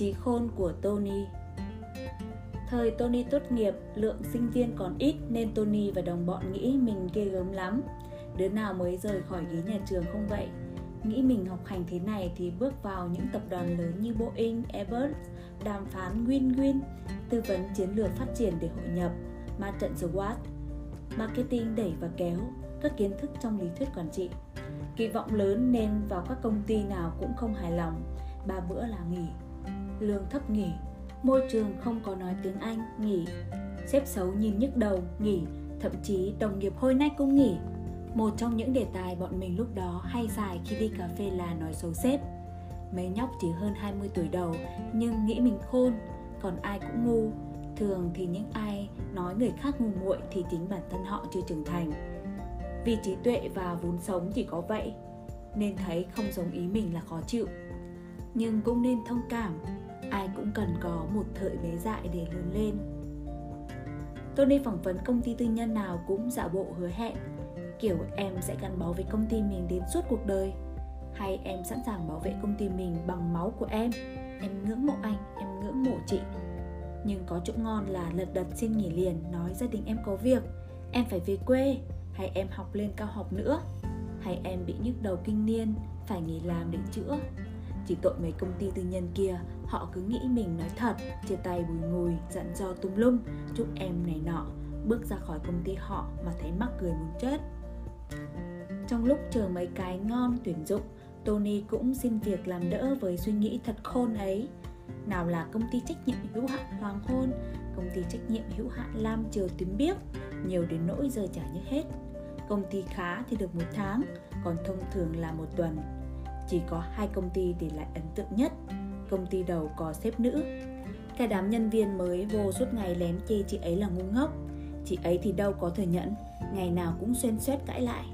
trí khôn của Tony Thời Tony tốt nghiệp, lượng sinh viên còn ít nên Tony và đồng bọn nghĩ mình ghê gớm lắm. Đứa nào mới rời khỏi ghế nhà trường không vậy? Nghĩ mình học hành thế này thì bước vào những tập đoàn lớn như Boeing, Airbus, đàm phán win-win, tư vấn chiến lược phát triển để hội nhập, ma trận SWOT, marketing đẩy và kéo, các kiến thức trong lý thuyết quản trị. Kỳ vọng lớn nên vào các công ty nào cũng không hài lòng, ba bữa là nghỉ. Lương thấp nghỉ, môi trường không có nói tiếng Anh, nghỉ. xếp xấu nhìn nhức đầu, nghỉ, thậm chí đồng nghiệp hôi nách cũng nghỉ. Một trong những đề tài bọn mình lúc đó hay dài khi đi cà phê là nói xấu sếp. Mấy nhóc chỉ hơn 20 tuổi đầu nhưng nghĩ mình khôn, còn ai cũng ngu. Thường thì những ai nói người khác ngu muội thì chính bản thân họ chưa trưởng thành. Vì trí tuệ và vốn sống chỉ có vậy, nên thấy không giống ý mình là khó chịu. Nhưng cũng nên thông cảm, không cần có một thời bé dại để lớn lên. Tony phỏng vấn công ty tư nhân nào cũng giả bộ hứa hẹn, kiểu em sẽ gắn bó với công ty mình đến suốt cuộc đời, hay em sẵn sàng bảo vệ công ty mình bằng máu của em. Em ngưỡng mộ anh, em ngưỡng mộ chị. Nhưng có chỗ ngon là lật đật xin nghỉ liền, nói gia đình em có việc, em phải về quê, hay em học lên cao học nữa, hay em bị nhức đầu kinh niên, phải nghỉ làm để chữa chỉ tội mấy công ty tư nhân kia họ cứ nghĩ mình nói thật chia tay bùi ngùi dặn dò tung lum chúc em này nọ bước ra khỏi công ty họ mà thấy mắc cười muốn chết trong lúc chờ mấy cái ngon tuyển dụng Tony cũng xin việc làm đỡ với suy nghĩ thật khôn ấy nào là công ty trách nhiệm hữu hạn Hoàng Hôn, công ty trách nhiệm hữu hạn Lam Triều Tím Biếc, nhiều đến nỗi giờ trả như hết. Công ty khá thì được một tháng, còn thông thường là một tuần. Chỉ có hai công ty để lại ấn tượng nhất. Công ty đầu có sếp nữ. Cả đám nhân viên mới vô suốt ngày lén chê chị ấy là ngu ngốc. Chị ấy thì đâu có thừa nhận, ngày nào cũng xuyên suét cãi lại.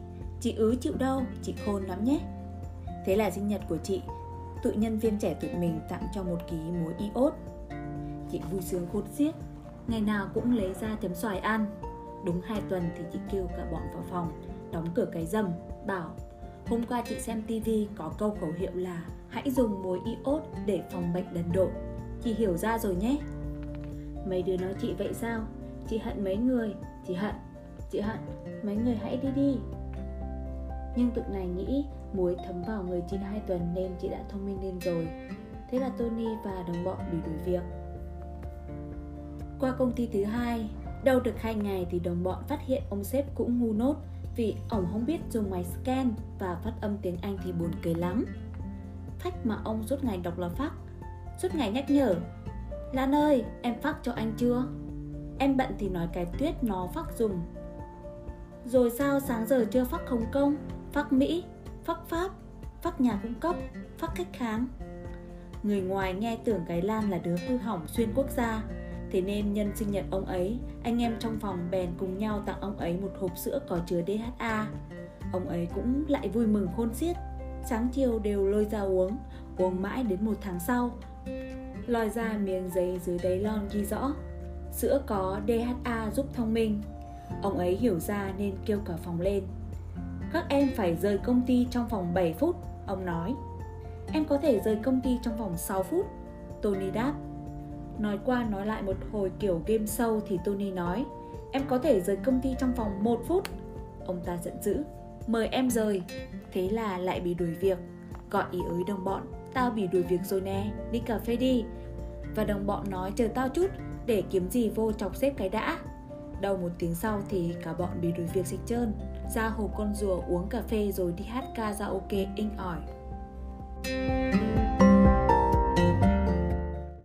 Chị ứ chịu đâu, chị khôn lắm nhé. Thế là sinh nhật của chị, tụi nhân viên trẻ tụi mình tặng cho một ký muối iốt. Chị vui sướng khôn xiết, ngày nào cũng lấy ra chấm xoài ăn. Đúng hai tuần thì chị kêu cả bọn vào phòng, đóng cửa cái dầm, bảo Hôm qua chị xem TV có câu khẩu hiệu là Hãy dùng muối iốt để phòng bệnh đần độn. Chị hiểu ra rồi nhé. Mấy đứa nói chị vậy sao? Chị hận mấy người? Chị hận. Chị hận. Mấy người hãy đi đi. Nhưng tụi này nghĩ muối thấm vào người chị hai tuần nên chị đã thông minh lên rồi. Thế là Tony và đồng bọn bị đuổi việc. Qua công ty thứ hai Đâu được hai ngày thì đồng bọn phát hiện ông sếp cũng ngu nốt vì ổng không biết dùng máy scan và phát âm tiếng Anh thì buồn cười lắm. Phách mà ông suốt ngày đọc là phát, suốt ngày nhắc nhở. Lan ơi, em phát cho anh chưa? Em bận thì nói cái tuyết nó phát dùng. Rồi sao sáng giờ chưa phát Hồng Kông, phát Mỹ, phát Pháp, phát nhà cung cấp, phát khách hàng? Người ngoài nghe tưởng cái Lan là đứa hư hỏng xuyên quốc gia, Thế nên nhân sinh nhật ông ấy, anh em trong phòng bèn cùng nhau tặng ông ấy một hộp sữa có chứa DHA. Ông ấy cũng lại vui mừng khôn xiết, sáng chiều đều lôi ra uống, uống mãi đến một tháng sau. Lòi ra miếng giấy dưới đáy lon ghi rõ, sữa có DHA giúp thông minh. Ông ấy hiểu ra nên kêu cả phòng lên. Các em phải rời công ty trong vòng 7 phút, ông nói. Em có thể rời công ty trong vòng 6 phút, Tony đáp. Nói qua nói lại một hồi kiểu game sâu thì Tony nói, Em có thể rời công ty trong vòng 1 phút. Ông ta giận dữ, Mời em rời. Thế là lại bị đuổi việc. Gọi ý ới đồng bọn, Tao bị đuổi việc rồi nè, Đi cà phê đi. Và đồng bọn nói, chờ tao chút, Để kiếm gì vô chọc xếp cái đã. Đầu một tiếng sau thì cả bọn bị đuổi việc sạch trơn, Ra hồ con rùa uống cà phê rồi đi hát ca karaoke inh ỏi.